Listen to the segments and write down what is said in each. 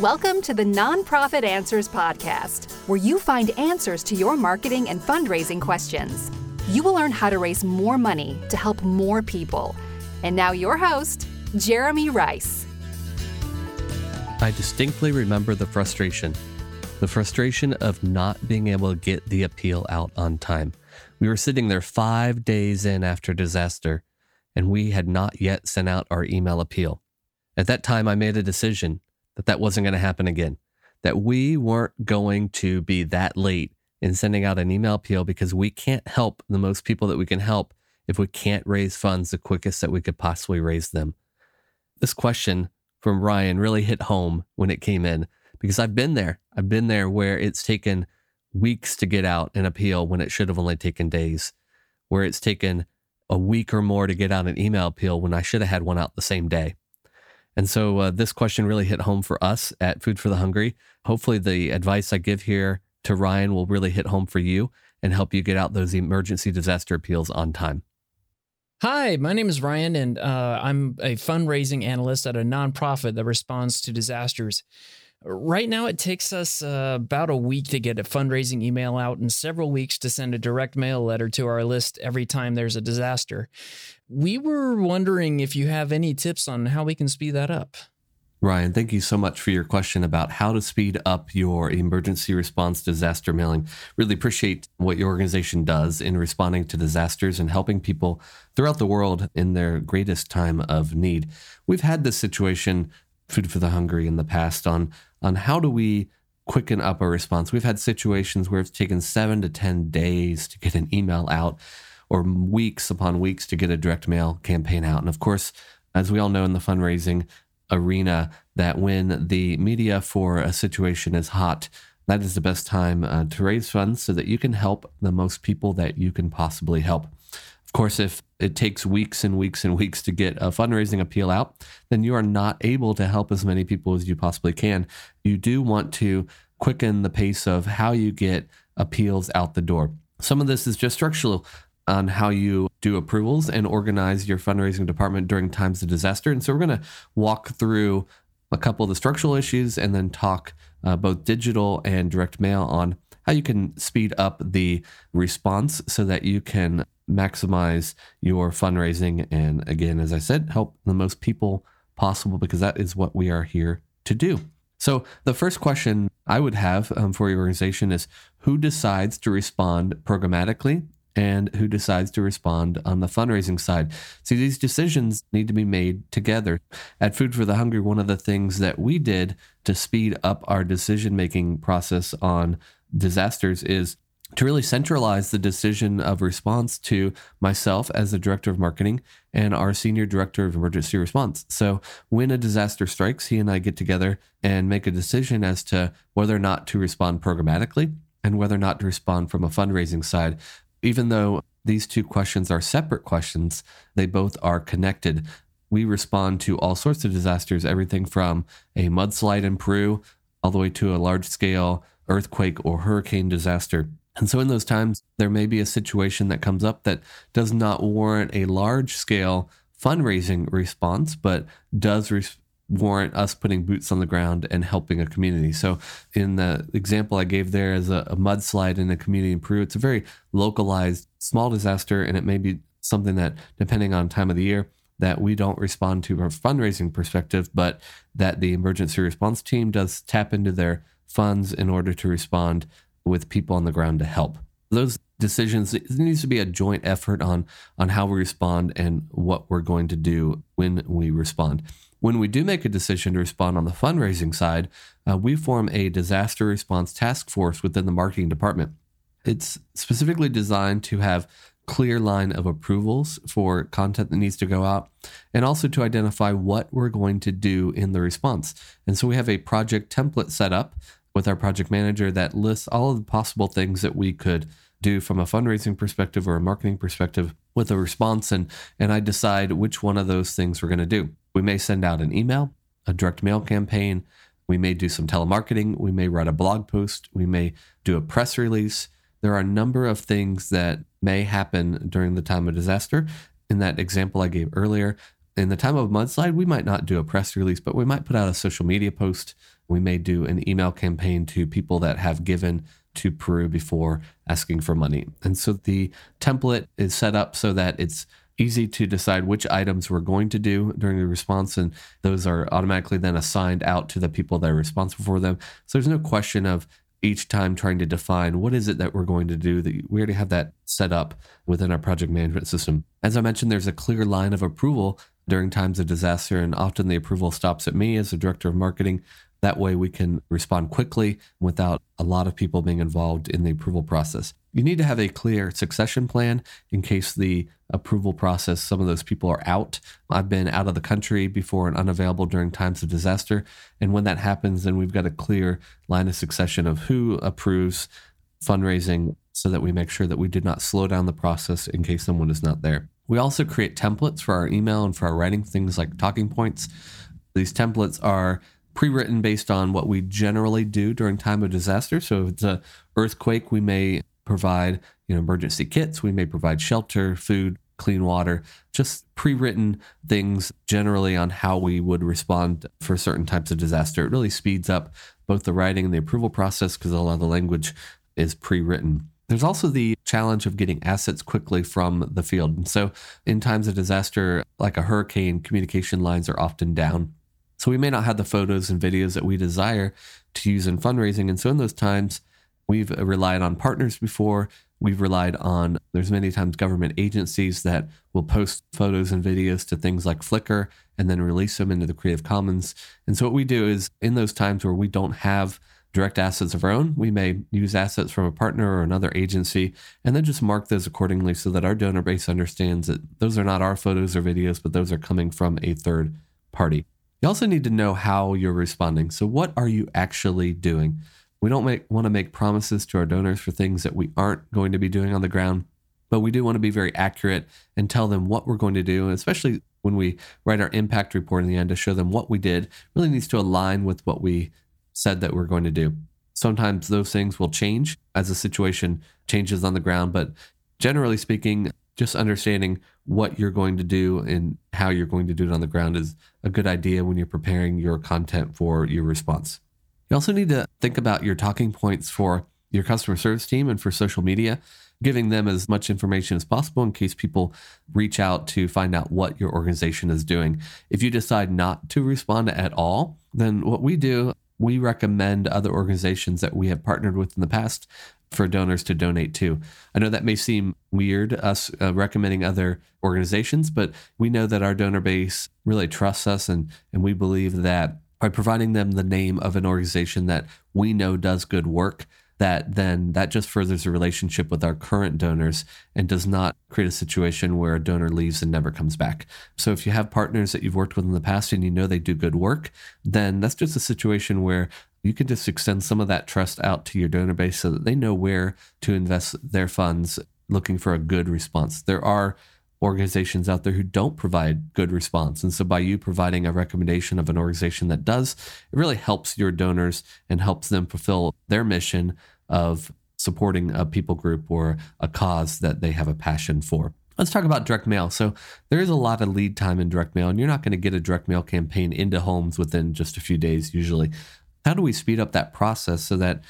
Welcome to the Nonprofit Answers Podcast, where you find answers to your marketing and fundraising questions. You will learn how to raise more money to help more people. And now, your host, Jeremy Rice. I distinctly remember the frustration the frustration of not being able to get the appeal out on time. We were sitting there five days in after disaster, and we had not yet sent out our email appeal. At that time, I made a decision that that wasn't going to happen again, that we weren't going to be that late in sending out an email appeal because we can't help the most people that we can help if we can't raise funds the quickest that we could possibly raise them. This question from Ryan really hit home when it came in because I've been there. I've been there where it's taken weeks to get out an appeal when it should have only taken days, where it's taken a week or more to get out an email appeal when I should have had one out the same day. And so uh, this question really hit home for us at Food for the Hungry. Hopefully, the advice I give here to Ryan will really hit home for you and help you get out those emergency disaster appeals on time. Hi, my name is Ryan, and uh, I'm a fundraising analyst at a nonprofit that responds to disasters. Right now, it takes us uh, about a week to get a fundraising email out and several weeks to send a direct mail letter to our list every time there's a disaster. We were wondering if you have any tips on how we can speed that up. Ryan, thank you so much for your question about how to speed up your emergency response disaster mailing. Really appreciate what your organization does in responding to disasters and helping people throughout the world in their greatest time of need. We've had this situation Food for the Hungry in the past on on how do we quicken up a response. We've had situations where it's taken seven to ten days to get an email out, or weeks upon weeks to get a direct mail campaign out. And of course, as we all know in the fundraising arena, that when the media for a situation is hot, that is the best time uh, to raise funds so that you can help the most people that you can possibly help. Of course, if it takes weeks and weeks and weeks to get a fundraising appeal out, then you are not able to help as many people as you possibly can. You do want to quicken the pace of how you get appeals out the door. Some of this is just structural on how you do approvals and organize your fundraising department during times of disaster. And so we're going to walk through a couple of the structural issues and then talk uh, both digital and direct mail on how you can speed up the response so that you can maximize your fundraising. And again, as I said, help the most people possible because that is what we are here to do. So, the first question I would have um, for your organization is who decides to respond programmatically and who decides to respond on the fundraising side. See, these decisions need to be made together. At Food for the Hungry, one of the things that we did to speed up our decision making process on disasters is to really centralize the decision of response to myself as the director of marketing and our senior director of emergency response. So when a disaster strikes, he and I get together and make a decision as to whether or not to respond programmatically and whether or not to respond from a fundraising side. Even though these two questions are separate questions, they both are connected. We respond to all sorts of disasters, everything from a mudslide in Peru all the way to a large scale earthquake or hurricane disaster. And so, in those times, there may be a situation that comes up that does not warrant a large scale fundraising response, but does warrant us putting boots on the ground and helping a community. So, in the example I gave there as a, a mudslide in a community in Peru, it's a very localized, small disaster, and it may be something that, depending on time of the year, that we don't respond to from a fundraising perspective, but that the emergency response team does tap into their funds in order to respond with people on the ground to help. Those decisions it needs to be a joint effort on on how we respond and what we're going to do when we respond. When we do make a decision to respond on the fundraising side, uh, we form a disaster response task force within the marketing department. It's specifically designed to have clear line of approvals for content that needs to go out and also to identify what we're going to do in the response. And so we have a project template set up with our project manager that lists all of the possible things that we could do from a fundraising perspective or a marketing perspective with a response and and I decide which one of those things we're going to do. We may send out an email, a direct mail campaign, we may do some telemarketing, we may write a blog post, we may do a press release. There are a number of things that may happen during the time of disaster. In that example I gave earlier, in the time of mudslide, we might not do a press release, but we might put out a social media post. We may do an email campaign to people that have given to Peru before asking for money. And so the template is set up so that it's easy to decide which items we're going to do during the response, and those are automatically then assigned out to the people that are responsible for them. So there's no question of each time trying to define what is it that we're going to do that we already have that set up within our project management system as i mentioned there's a clear line of approval during times of disaster and often the approval stops at me as the director of marketing that way, we can respond quickly without a lot of people being involved in the approval process. You need to have a clear succession plan in case the approval process, some of those people are out. I've been out of the country before and unavailable during times of disaster. And when that happens, then we've got a clear line of succession of who approves fundraising so that we make sure that we did not slow down the process in case someone is not there. We also create templates for our email and for our writing, things like talking points. These templates are pre-written based on what we generally do during time of disaster. So if it's a earthquake, we may provide you know emergency kits, we may provide shelter, food, clean water, just pre-written things generally on how we would respond for certain types of disaster. It really speeds up both the writing and the approval process because a lot of the language is pre-written. There's also the challenge of getting assets quickly from the field. And so, in times of disaster, like a hurricane, communication lines are often down. So we may not have the photos and videos that we desire to use in fundraising. And so in those times, we've relied on partners before. We've relied on, there's many times government agencies that will post photos and videos to things like Flickr and then release them into the Creative Commons. And so what we do is in those times where we don't have direct assets of our own, we may use assets from a partner or another agency and then just mark those accordingly so that our donor base understands that those are not our photos or videos, but those are coming from a third party. You also need to know how you're responding. So, what are you actually doing? We don't make, want to make promises to our donors for things that we aren't going to be doing on the ground, but we do want to be very accurate and tell them what we're going to do, especially when we write our impact report in the end to show them what we did really needs to align with what we said that we're going to do. Sometimes those things will change as the situation changes on the ground, but generally speaking, just understanding what you're going to do and how you're going to do it on the ground is a good idea when you're preparing your content for your response. You also need to think about your talking points for your customer service team and for social media, giving them as much information as possible in case people reach out to find out what your organization is doing. If you decide not to respond at all, then what we do, we recommend other organizations that we have partnered with in the past for donors to donate to. I know that may seem weird, us uh, recommending other organizations, but we know that our donor base really trusts us, and, and we believe that by providing them the name of an organization that we know does good work, that then that just furthers the relationship with our current donors and does not create a situation where a donor leaves and never comes back. So if you have partners that you've worked with in the past and you know they do good work, then that's just a situation where you can just extend some of that trust out to your donor base so that they know where to invest their funds looking for a good response. There are organizations out there who don't provide good response. And so by you providing a recommendation of an organization that does, it really helps your donors and helps them fulfill their mission of supporting a people group or a cause that they have a passion for. Let's talk about direct mail. So, there is a lot of lead time in direct mail, and you're not going to get a direct mail campaign into homes within just a few days usually. How do we speed up that process so that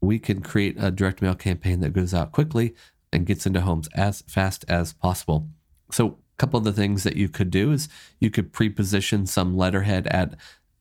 we can create a direct mail campaign that goes out quickly and gets into homes as fast as possible? So, a couple of the things that you could do is you could pre position some letterhead at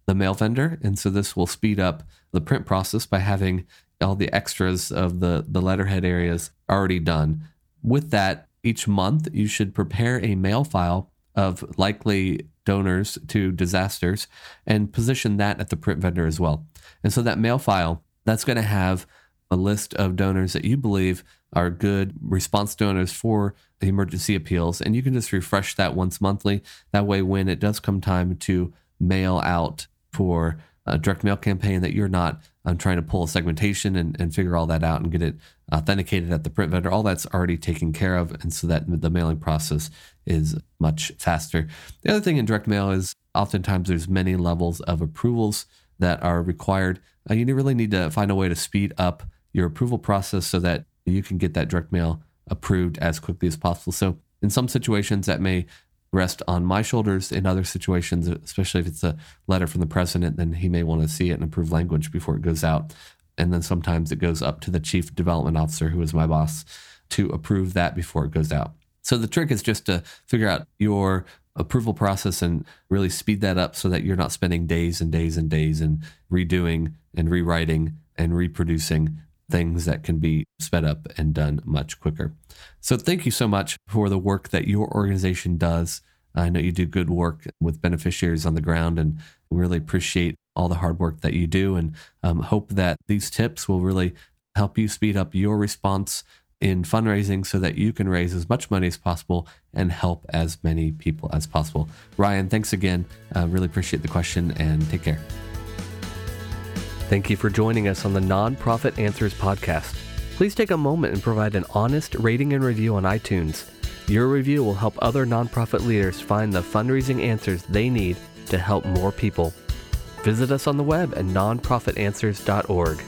the mail vendor. And so, this will speed up the print process by having all the extras of the, the letterhead areas already done. With that, each month you should prepare a mail file of likely donors to disasters and position that at the print vendor as well. And so that mail file, that's going to have a list of donors that you believe are good response donors for the emergency appeals. And you can just refresh that once monthly. That way, when it does come time to mail out for a direct mail campaign, that you're not um, trying to pull a segmentation and, and figure all that out and get it authenticated at the print vendor. All that's already taken care of. And so that the mailing process is much faster. The other thing in direct mail is oftentimes there's many levels of approvals that are required. Uh, you really need to find a way to speed up your approval process so that you can get that direct mail approved as quickly as possible. So, in some situations, that may rest on my shoulders in other situations, especially if it's a letter from the president, then he may want to see it in approved language before it goes out. And then sometimes it goes up to the chief development officer, who is my boss, to approve that before it goes out. So the trick is just to figure out your approval process and really speed that up so that you're not spending days and days and days and redoing and rewriting and reproducing things that can be sped up and done much quicker. So thank you so much for the work that your organization does. I know you do good work with beneficiaries on the ground and really appreciate all the hard work that you do and um, hope that these tips will really help you speed up your response in fundraising so that you can raise as much money as possible and help as many people as possible. Ryan, thanks again. Uh, really appreciate the question and take care. Thank you for joining us on the Nonprofit Answers podcast. Please take a moment and provide an honest rating and review on iTunes. Your review will help other nonprofit leaders find the fundraising answers they need to help more people. Visit us on the web at nonprofitanswers.org.